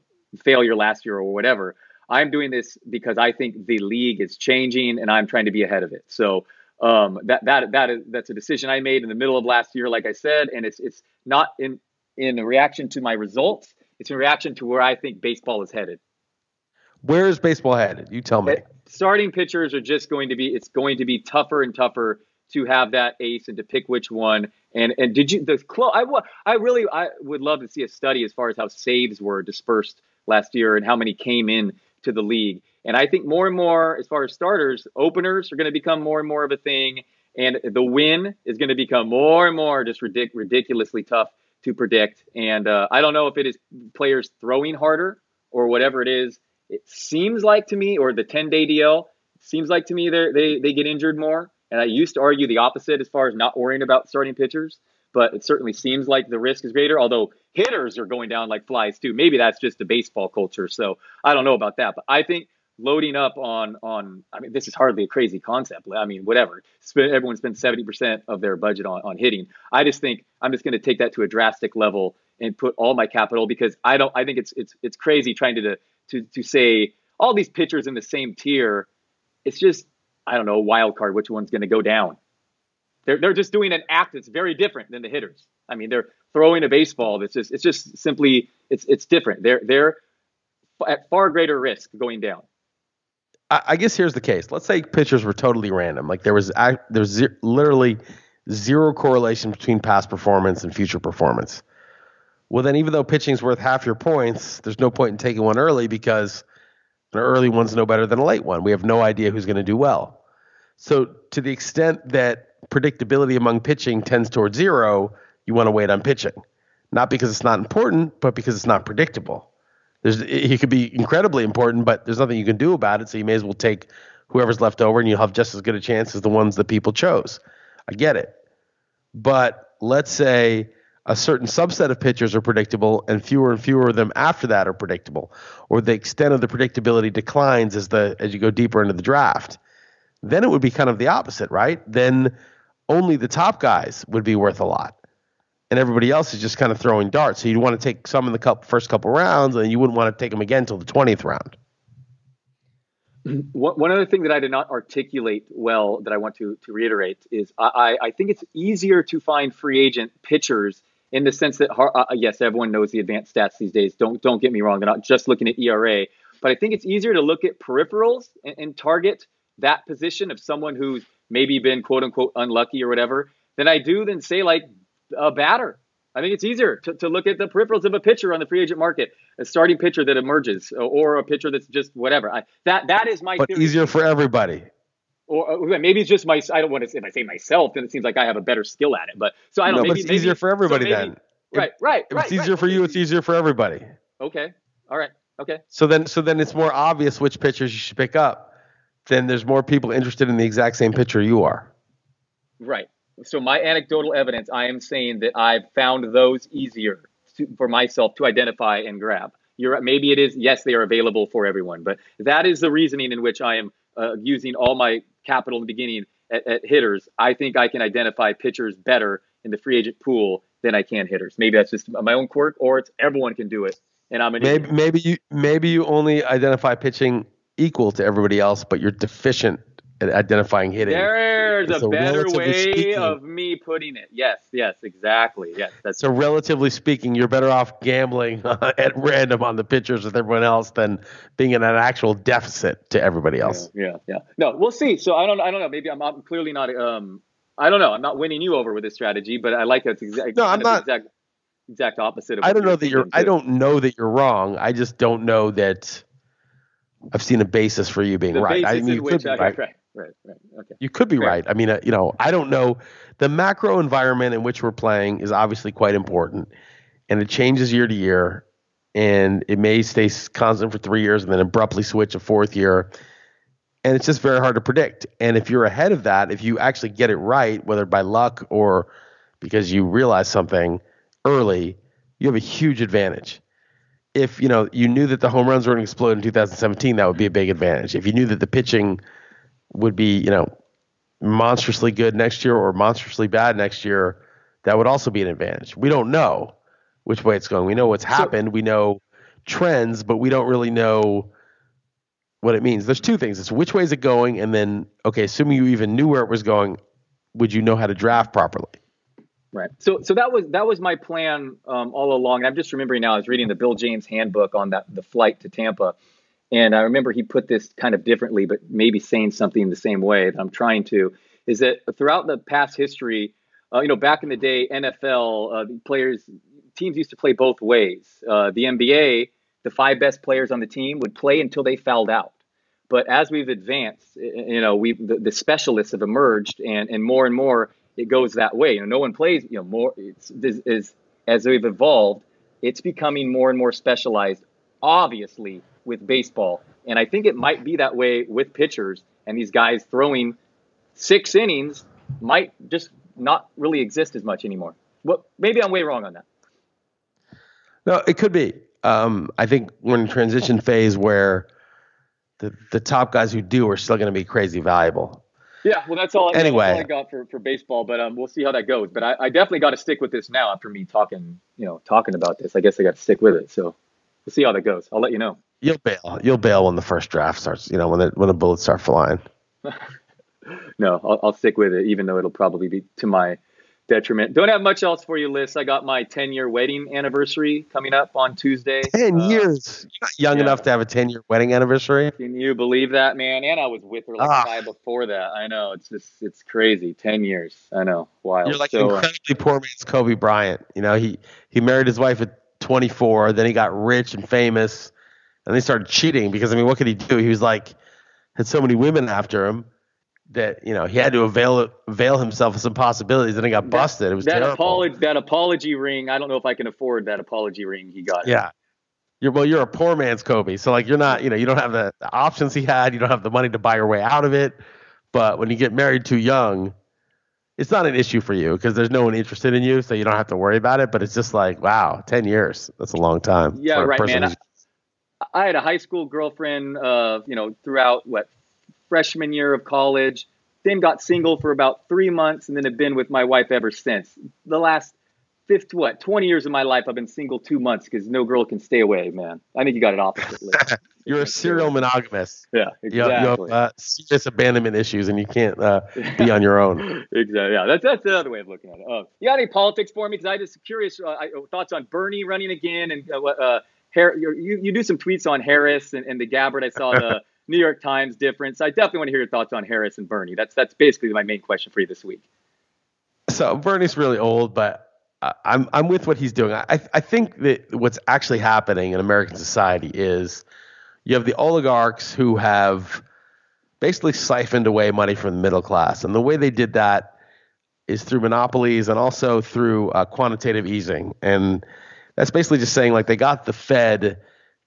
failure last year or whatever. I'm doing this because I think the league is changing and I'm trying to be ahead of it. So um, that that that is that's a decision I made in the middle of last year, like I said, and it's it's not in in reaction to my results. It's in reaction to where I think baseball is headed. Where is baseball headed? You tell me. Starting pitchers are just going to be. It's going to be tougher and tougher to have that ace and to pick which one. And and did you the close? I I really I would love to see a study as far as how saves were dispersed last year and how many came in to the league. And I think more and more, as far as starters, openers are going to become more and more of a thing, and the win is going to become more and more just ridic- ridiculously tough to predict. And uh, I don't know if it is players throwing harder or whatever it is. It seems like to me, or the 10 day DL, seems like to me they they get injured more. And I used to argue the opposite as far as not worrying about starting pitchers, but it certainly seems like the risk is greater. Although hitters are going down like flies too. Maybe that's just the baseball culture. So I don't know about that, but I think loading up on on I mean this is hardly a crazy concept. I mean whatever. Spend, everyone spends 70% of their budget on, on hitting. I just think I'm just going to take that to a drastic level and put all my capital because I don't I think it's it's it's crazy trying to to to say all these pitchers in the same tier. It's just I don't know wild card which one's going to go down. They're they're just doing an act that's very different than the hitters. I mean they're throwing a baseball that's just it's just simply it's it's different. They're they're at far greater risk going down. I, guess here's the case. Let's say pitchers were totally random. Like there was there was literally zero correlation between past performance and future performance. Well, then even though pitching's worth half your points, there's no point in taking one early because an early one's no better than a late one. We have no idea who's going to do well. So to the extent that predictability among pitching tends towards zero, you want to wait on pitching. Not because it's not important, but because it's not predictable. There's he could be incredibly important, but there's nothing you can do about it. So you may as well take whoever's left over, and you'll have just as good a chance as the ones that people chose. I get it. But let's say a certain subset of pitchers are predictable and fewer and fewer of them after that are predictable or the extent of the predictability declines as the as you go deeper into the draft then it would be kind of the opposite right then only the top guys would be worth a lot and everybody else is just kind of throwing darts so you'd want to take some in the couple, first couple rounds and you wouldn't want to take them again until the 20th round one other thing that I did not articulate well that I want to, to reiterate is I, I think it's easier to find free agent pitchers in the sense that uh, yes, everyone knows the advanced stats these days. Don't don't get me wrong. They're not just looking at ERA, but I think it's easier to look at peripherals and, and target that position of someone who's maybe been quote unquote unlucky or whatever than I do than say like a batter. I think it's easier to, to look at the peripherals of a pitcher on the free agent market, a starting pitcher that emerges, or a pitcher that's just whatever. I, that that is my. But theory. easier for everybody or uh, maybe it's just my I don't want to say if I say myself, then it seems like I have a better skill at it. But so I don't. No, maybe, but it's maybe, easier for everybody so maybe, then. Right, right, if right. it's easier right. for you, it's easier for everybody. Okay. All right. Okay. So then, so then it's more obvious which pitchers you should pick up. Then there's more people interested in the exact same pitcher you are. Right. So my anecdotal evidence, I am saying that I've found those easier to, for myself to identify and grab. You're maybe it is yes they are available for everyone, but that is the reasoning in which I am uh, using all my capital in the beginning at, at, hitters, I think I can identify pitchers better in the free agent pool than I can hitters. Maybe that's just my own quirk, or it's everyone can do it, and I'm an maybe maybe you maybe you only identify pitching equal to everybody else, but you're deficient at identifying hitting. There's a better way speaking, of me putting it. Yes, yes, exactly. Yes, that's so. Relatively speaking, you're better off gambling at random on the pitchers with everyone else than being in an actual deficit to everybody else. Yeah, yeah. yeah. No, we'll see. So I don't, I don't know. Maybe I'm, I'm clearly not. Um, I don't know. I'm not winning you over with this strategy, but I like it. It's exact. No, I'm not. Exact, exact opposite. Of I don't know that you're. I don't know that you're wrong. I just don't know that. I've seen a basis for you being the right. I mean, you could be right. right right, right. Okay. You could be Fair. right. I mean, uh, you know, I don't know. The macro environment in which we're playing is obviously quite important, and it changes year to year. And it may stay constant for three years and then abruptly switch a fourth year. And it's just very hard to predict. And if you're ahead of that, if you actually get it right, whether by luck or because you realize something early, you have a huge advantage if you know you knew that the home runs were going to explode in 2017, that would be a big advantage. If you knew that the pitching would be, you know, monstrously good next year or monstrously bad next year, that would also be an advantage. We don't know which way it's going. We know what's happened. So, we know trends, but we don't really know what it means. There's two things. It's which way is it going, and then okay, assuming you even knew where it was going, would you know how to draft properly? Right. So so that was that was my plan um, all along. I'm just remembering now. I was reading the Bill James handbook on that the flight to Tampa, and I remember he put this kind of differently, but maybe saying something the same way that I'm trying to, is that throughout the past history, uh, you know, back in the day, NFL uh, players, teams used to play both ways. Uh, the NBA, the five best players on the team would play until they fouled out. But as we've advanced, you know, we the, the, specialists have emerged, and and more and more it goes that way. You know, no one plays. You know, more it's is as we've evolved, it's becoming more and more specialized. Obviously, with baseball. And I think it might be that way with pitchers and these guys throwing six innings might just not really exist as much anymore. Well, maybe I'm way wrong on that. No, it could be. Um, I think we're in a transition phase where the the top guys who do are still going to be crazy valuable. Yeah, well, that's all. Anyway, that's all I got for, for baseball, but um, we'll see how that goes. But I, I definitely got to stick with this now after me talking, you know, talking about this. I guess I got to stick with it. So we'll see how that goes. I'll let you know. You'll bail. You'll bail when the first draft starts. You know, when the when the bullets start flying. *laughs* no, I'll, I'll stick with it, even though it'll probably be to my detriment. Don't have much else for you, Liss. I got my 10 year wedding anniversary coming up on Tuesday. 10 uh, years. You're not young yeah. enough to have a 10 year wedding anniversary. Can you believe that, man? And I was with her like ah. five before that. I know. It's just, it's crazy. 10 years. I know. Wild. You're like so, incredibly uh, poor man's Kobe Bryant. You know, he, he married his wife at 24, then he got rich and famous and they started cheating because I mean, what could he do? He was like had so many women after him that you know he had to avail avail himself of some possibilities, and he got busted. It was that apology that apology ring. I don't know if I can afford that apology ring he got. Yeah. You're, well, you're a poor man's Kobe, so like you're not, you know, you don't have the, the options he had. You don't have the money to buy your way out of it. But when you get married too young, it's not an issue for you because there's no one interested in you, so you don't have to worry about it. But it's just like, wow, ten years. That's a long time. Yeah, right, man. I, had a high school girlfriend, uh, you know, throughout what freshman year of college. Then got single for about three months, and then have been with my wife ever since. The last fifth what 20 years of my life i've been single two months because no girl can stay away man. I think you got it oppositely *laughs* you're a serial monogamist yeah exactly you have, you have uh, serious abandonment issues and you can't uh, be on your own. *laughs* Exactly yeah that's that's the other way of looking at it. Uh, you got any politics for me? Because i just curious uh, I, thoughts on bernie running again and uh, uh you, you do some tweets on harris and, and the gabbard. I saw the *laughs* new york times difference. I definitely want to hear your thoughts on harris and bernie. That's that's basically my main question for you this week. So bernie's really old but I'm I'm with what he's doing. I I think that what's actually happening in American society is you have the oligarchs who have basically siphoned away money from the middle class, and the way they did that is through monopolies and also through uh, quantitative easing, and that's basically just saying like they got the Fed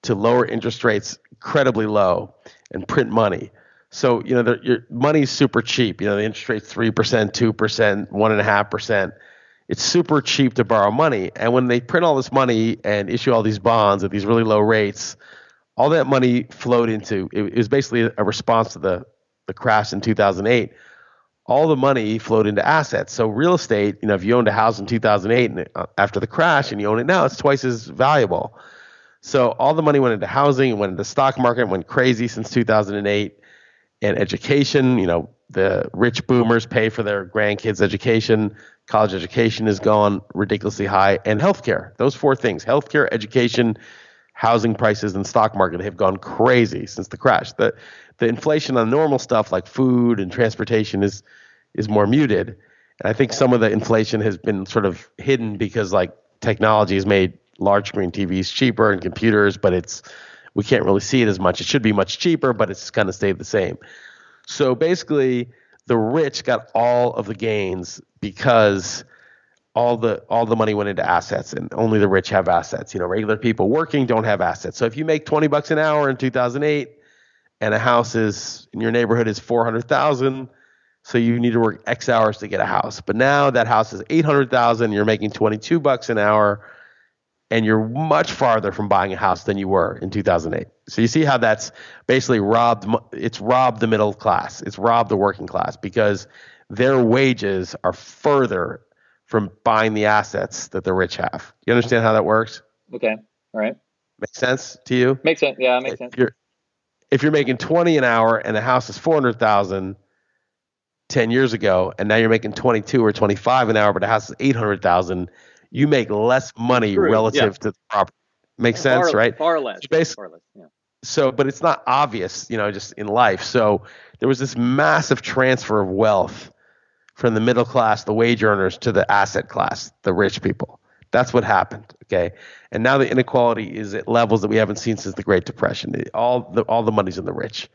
to lower interest rates incredibly low and print money. So you know your money's super cheap. You know the interest rate's three percent, two percent, one and a half percent it's super cheap to borrow money. And when they print all this money and issue all these bonds at these really low rates, all that money flowed into it, it was basically a response to the the crash in 2008. All the money flowed into assets. So real estate, you know, if you owned a house in 2008 and uh, after the crash and you own it now, it's twice as valuable. So all the money went into housing, went into stock market, went crazy since 2008, and education. You know, the rich boomers pay for their grandkids' education college education has gone ridiculously high, and healthcare. Those four things healthcare, education, housing prices, and stock market have gone crazy since the crash. The, the inflation on normal stuff like food and transportation is, is more muted. And I think some of the inflation has been sort of hidden because like technology has made large screen TVs cheaper and computers, but it's we can't really see it as much. It should be much cheaper, but it's kind of stayed the same. So basically, the rich got all of the gains because all the all the money went into assets and only the rich have assets you know regular people working don't have assets so if you make 20 bucks an hour in 2008 and a house is in your neighborhood is 400,000 so you need to work x hours to get a house but now that house is 800,000 you're making 22 bucks an hour and you're much farther from buying a house than you were in 2008 so you see how that's basically robbed it's robbed the middle class it's robbed the working class because their wages are further from buying the assets that the rich have. You understand how that works? Okay. All right. Makes sense to you? Makes sense. Yeah, makes sense. If you're, if you're making 20 an hour and the house is 400,000 10 years ago and now you're making 22 or 25 an hour but the house is 800,000, you make less money True. relative yeah. to the property. Makes sense, far, right? Far less. So far less. Yeah. So, but it's not obvious, you know, just in life. So there was this massive transfer of wealth from the middle class, the wage earners, to the asset class, the rich people. That's what happened. Okay, and now the inequality is at levels that we haven't seen since the Great Depression. All the all the money's in the rich.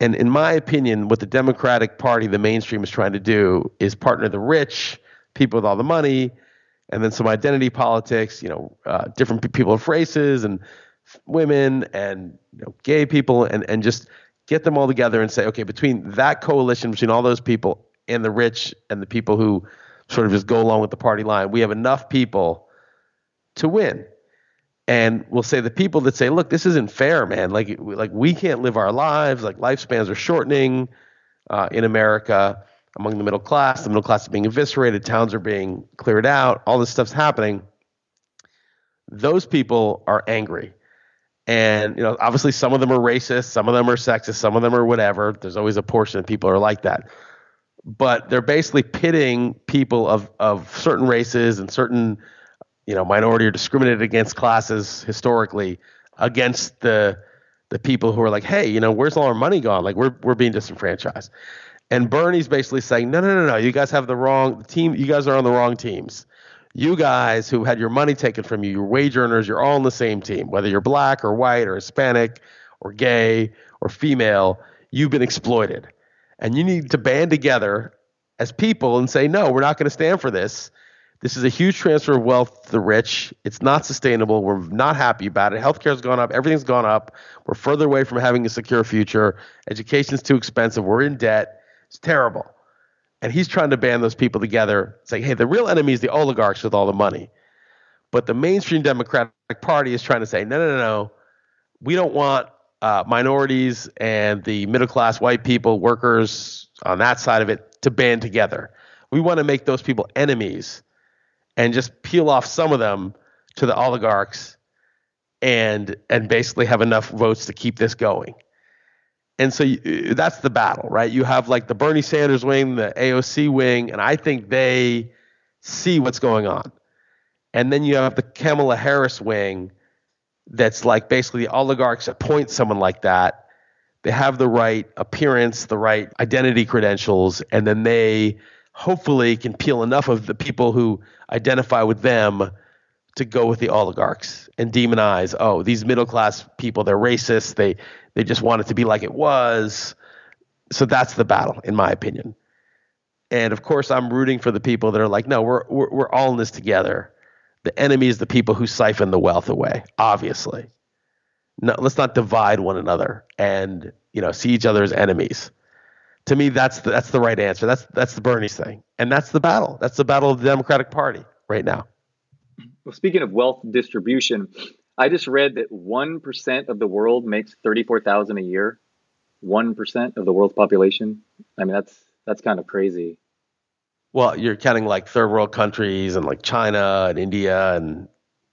And in my opinion, what the Democratic Party, the mainstream, is trying to do is partner the rich people with all the money, and then some identity politics. You know, uh, different people of races and women and you know, gay people, and and just get them all together and say, okay, between that coalition, between all those people and the rich and the people who sort of just go along with the party line. We have enough people to win. And we'll say the people that say, "Look, this isn't fair, man. Like, like we can't live our lives. Like lifespans are shortening uh, in America among the middle class. The middle class is being eviscerated. Towns are being cleared out. All this stuff's happening. Those people are angry, and you know, obviously, some of them are racist, some of them are sexist, some of them are whatever. There's always a portion of people are like that but they're basically pitting people of of certain races and certain you know minority or discriminated against classes historically against the the people who are like, hey, you know, where's all our money gone? Like we're we're being disenfranchised. And Bernie's basically saying, no, no, no, no, you guys have the wrong team. You guys are on the wrong teams. You guys who had your money taken from you, your wage earners, you're all on the same team. Whether you're black or white or Hispanic or gay or female, you've been exploited. And you need to band together as people and say, no, we're not going to stand for this. This is a huge transfer of wealth to the rich. It's not sustainable. We're not happy about it. Healthcare's gone up. Everything's gone up. We're further away from having a secure future. Education's too expensive. We're in debt. It's terrible. And he's trying to band those people together, saying, hey, the real enemy is the oligarchs with all the money. But the mainstream Democratic Party is trying to say, no, no, no, no. We don't want uh, minorities and the middle class white people, workers on that side of it, to band together. We want to make those people enemies and just peel off some of them to the oligarchs and and basically have enough votes to keep this going. And so you, uh, that's the battle, right? You have like the Bernie Sanders wing, the AOC wing, and I think they see what's going on. And then you have the Kamala Harris wing that's like basically the oligarchs appoint someone like that. They have the right appearance, the right identity credentials, and then they hopefully can peel enough of the people who identify with them to go with the oligarchs and demonize oh these middle class people they're racist they they just want it to be like it was. So that's the battle in my opinion. And of course i'm rooting for the people that are like no we're we're, we're all in this together. The enemy is the people who siphon the wealth away obviously. No, let's not divide one another and you know see each other as enemies to me that's the, that's the right answer that's that's the bernie's thing and that's the battle that's the battle of the democratic party right now well, speaking of wealth distribution, I just read that 1% of the world makes 34,000 a year. 1% of the world's population. I mean, that's that's kind of crazy. Well, you're counting like third world countries and like China and India and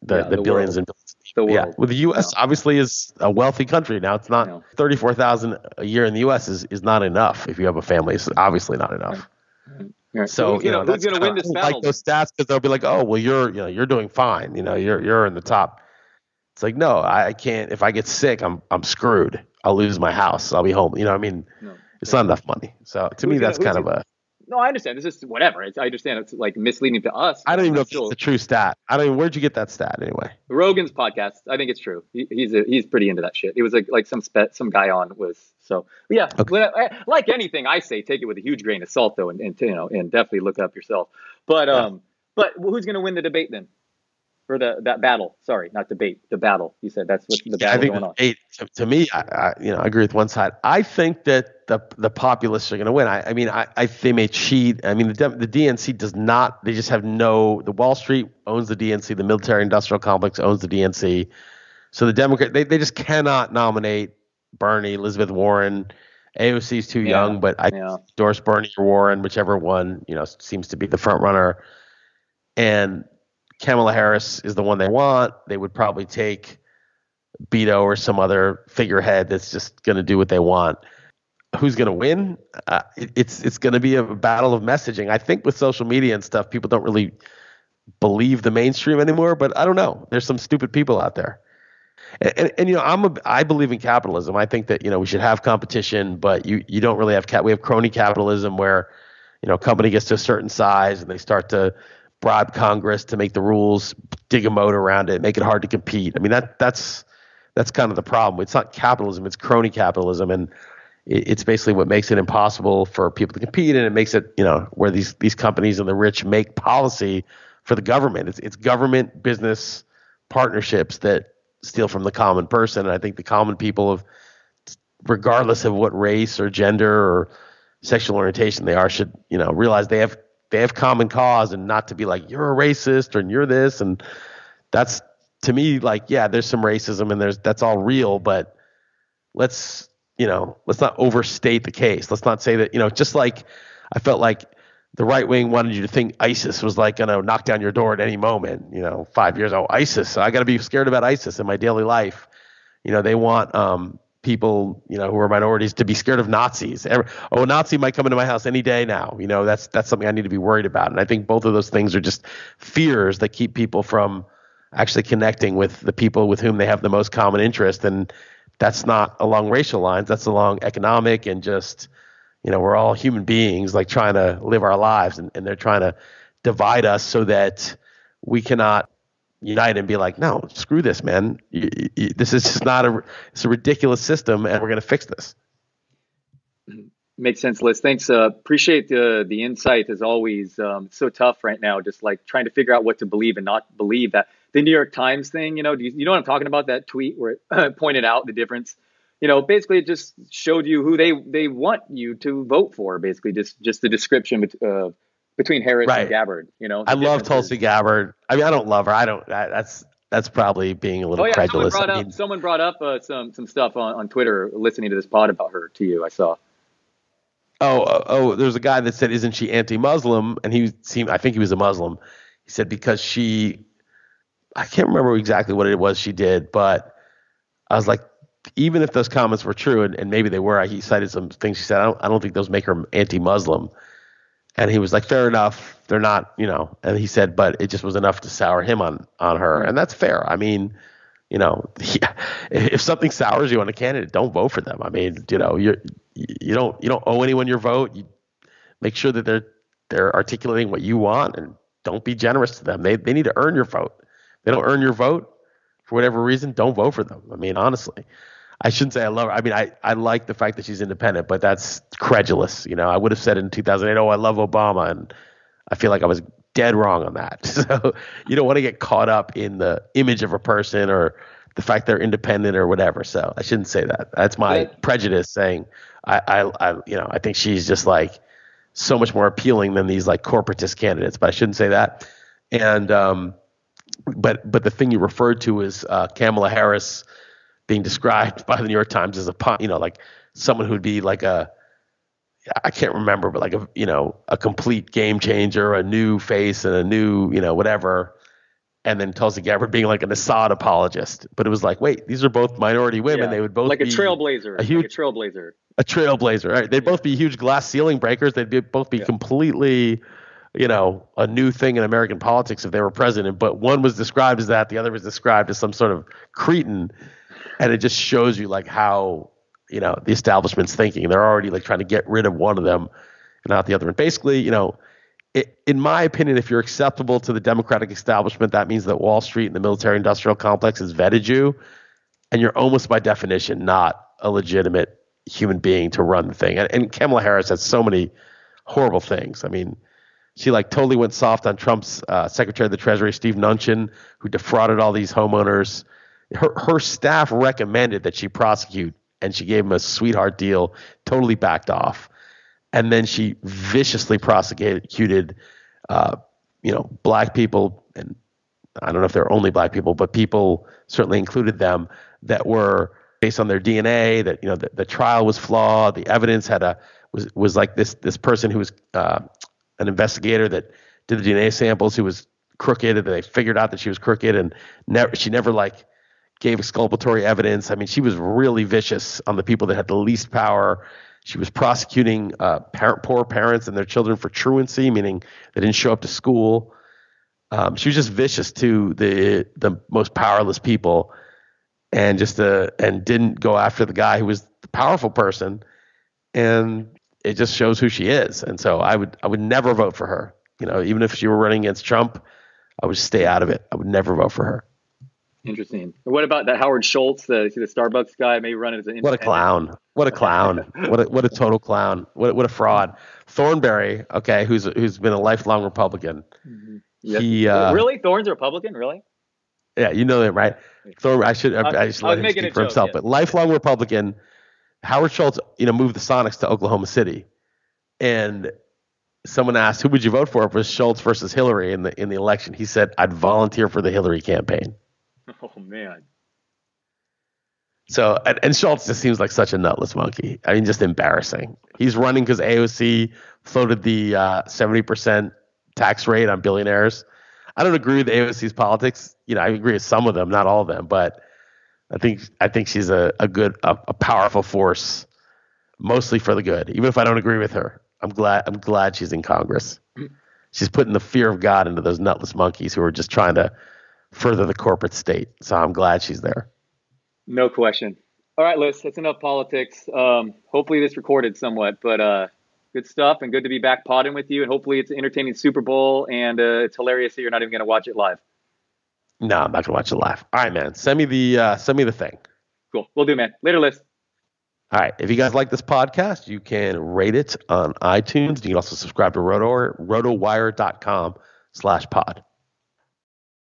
the, yeah, the, the, billions world. and billions. Yeah. Well, the U.S. Obviously is a wealthy country. Now, it's not 34,000 a year in the U.S. is, is not enough if you have a family. It's obviously not enough. Right. Right. So, you know, who's going to win this battle? Like those stats because they'll be like, oh, well, you're you know you're doing fine. You know, you're you're in the top. It's like no, I can't. If I get sick, I'm I'm screwed. I'll lose my house. I'll be home. You know, I mean, no, it's not enough money. So to me, that's kind of a no, I understand. This is whatever. It's, I understand it's like misleading to us. I don't even know if it's the true stat. I don't even. Where'd you get that stat anyway? Rogan's podcast. I think it's true. He, he's a, he's pretty into that shit. It was like like some spe- some guy on was so yeah. Okay. like anything I say, take it with a huge grain of salt though, and, and you know, and definitely look up yourself. But um, but who's going to win the debate then? Or the that battle. Sorry, not debate. The battle. You said that's what the battle I think going on. Eight, to, to, me, I, I, you know, I agree with one side. I think that the the populists are going to win. I, I mean, I, I they may cheat. I mean, the the DNC does not. They just have no. The Wall Street owns the DNC. The military industrial complex owns the DNC. So the Democrat they they just cannot nominate Bernie, Elizabeth Warren. AOC is too yeah, young, but I yeah. endorse Bernie or Warren, whichever one you know seems to be the front runner. And Kamala Harris is the one they want, they would probably take Beto or some other figurehead that's just going to do what they want. Who's going to win? Uh, it, it's it's going to be a battle of messaging. I think with social media and stuff, people don't really believe the mainstream anymore. But I don't know. There's some stupid people out there. And, and, and, you know I'm a I believe in capitalism. I think that you know we should have competition, but you you don't really have cap. We have crony capitalism where you know a company gets to a certain size and they start to bribe Congress to make the rules, dig a moat around it, make it hard to compete. I mean that that's that's kind of the problem. It's not capitalism; it's crony capitalism, and it, it's basically what makes it impossible for people to compete, and it makes it you know where these these companies and the rich make policy for the government. It's it's government business partnerships that steal from the common person, and I think the common people of regardless of what race or gender or sexual orientation they are should you know realize they have they have common cause and not to be like you're a racist or you're this and that's to me like yeah there's some racism and there's that's all real but let's you know let's not overstate the case. Let's not say that you know just like i felt like the right wing wanted you to think isis was like going to knock down your door at any moment you know five years oh isis i got to be scared about isis in my daily life. You know they want um people, you know, who are minorities to be scared of Nazis. oh, a Nazi might come into my house any day now. You know, that's that's something I need to be worried about. And I think both of those things are just fears that keep people from actually connecting with the people with whom they have the most common interest. And that's not along racial lines. That's along economic and just, you know, we're all human beings like trying to live our lives and, and they're trying to divide us so that we cannot unite and be like, no, screw this, man. You, you, this is just not a, it's a ridiculous system, and we're going to fix this. Makes sense, Liss. Thanks. Uh, appreciate the the insight as always. Um, so tough right now, just like trying to figure out what to believe and not believe. That the New York Times thing, you know, you, you know what I'm talking about? That tweet where it *laughs* pointed out the difference you know, basically it just showed you who they they want you to vote for. Basically, just just the description uh, between Harris Right. and Gabbard. You know, I love. Tulsi Gabbard. I mean, I don't love her. I don't. I, that's that's probably being a little Oh yeah, someone credulous. brought I up someone brought up uh, some some stuff on, on Twitter listening to this pod about her to you. I saw. oh, oh, oh, there's a guy that said, "Isn't she anti-Muslim?" And he seemed, I think he was a Muslim. He said because she, I can't remember exactly what it was she did, but I was like, even if those comments were true, and, and maybe they were, he cited some things she said. I don't, I don't think those make her anti-Muslim. And he was like, fair enough. They're not, you know. And he said, but it just was enough to sour him on on her, and that's fair. I mean, you know, *laughs* if something sours you on a candidate, don't vote for them. I mean, you know, you're you don't you don't owe anyone your vote. You make sure that they're they're articulating what you want, and don't be generous to them. They they need to earn your vote. They don't earn your vote for whatever reason. Don't vote for them. I mean, honestly. I shouldn't say I love her. I mean, I, I like the fact that she's independent, but that's credulous. You know, I would have said in 2008, oh, I love Obama. And I feel like I was dead wrong on that. *laughs* So you don't want to get caught up in the image of a person or the fact they're independent or whatever. So I shouldn't say that. That's my But- prejudice saying I, I, I, you know, I think she's just like so much more appealing than these like corporatist candidates, but I shouldn't say that. And, um, but, but the thing you referred to is uh, Kamala Harris being described *laughs* by the New York Times as a, you know, like someone who'd be like a, I can't remember, but like a you know a complete game changer, a new face and a new you know whatever, and then Tulsi Gabbard being like an Assad apologist. But it was like, wait, these are both minority women. Yeah. They would both be like a trailblazer, a huge- like a trailblazer. a trailblazer. Right? They'd both be huge glass ceiling breakers. They'd be, both be Yeah. completely, you know, a new thing in American politics if they were president. But one was described as that, the other was described as some sort of cretin, and it just shows you like how you know the establishment's thinking. They're already like trying to get rid of one of them and not the other. And basically, you know. It, in my opinion, if you're acceptable to the Democratic establishment, that means that Wall Street and the military industrial complex has vetted you, and you're almost by definition not a legitimate human being to run the thing. And, and Kamala Harris has so many horrible things. I mean, she like totally went soft on Trump's uh, Secretary of the Treasury, Steve Mnuchin, who defrauded all these homeowners. Her her staff recommended that she prosecute, and she gave him a sweetheart deal. Totally backed off, and then she viciously prosecuted, uh, you know, black people and I don't know if they're only black people, but people certainly included them that were based on their DNA. That you know the, the trial was flawed. The evidence had a was was like this this person who was uh, an investigator that did the DNA samples who was crooked, and they figured out that she was crooked, and never she never like gave exculpatory evidence. I mean, she was really vicious on the people that had the least power. She was prosecuting uh, poor parents and their children for truancy, meaning they didn't show up to school. Um, she was just vicious to the the most powerless people, and just uh, and didn't go after the guy who was the powerful person, and it just shows who she is. And so I would I would never vote for her. You know, even if she were running against Trump, I would stay out of it. I would never vote for her. Interesting. What about that Howard Schultz, the, the Starbucks guy, maybe running as an What a clown! What a clown! what a what a total clown! What what a fraud! Thornberry, okay, who's who's been a lifelong Republican. Yes. He uh, really? Thorne's a Republican? Really? Yeah, you know that, right? Thor, I should, I, I- I should I let him speak for joke, himself. yeah. But lifelong Republican, Howard Schultz, you know, moved the Sonics to Oklahoma City, and someone asked, "Who would you vote for if it was Schultz versus Hillary in the in the election?" He said, "I'd volunteer for the Hillary campaign." *laughs* Oh man. So, and, and Schultz just seems like such a nutless monkey. I mean, just embarrassing. He's running because AOC floated the uh, seventy percent tax rate on billionaires. I don't agree with AOC's politics. You know, I agree with some of them, not all of them, but I think I think she's a, a good, a, a powerful force, mostly for the good. Even if I don't agree with her, I'm glad I'm glad she's in Congress. She's putting the fear of God into those nutless monkeys who are just trying to further the corporate state. So I'm glad she's there. No question. All right, Liss, that's enough politics. Um, hopefully this recorded somewhat, but uh, good stuff and good to be back potting with you. And hopefully it's an entertaining Super Bowl and uh, it's hilarious that you're not even going to watch it live. No, I'm not gonna watch it live. All right, man. Send me the uh, send me the thing. Cool. We'll do, man. Later, Liss. All right. If you guys like this podcast, you can rate it on iTunes. You can also subscribe to Roto rotowire.com slash pod.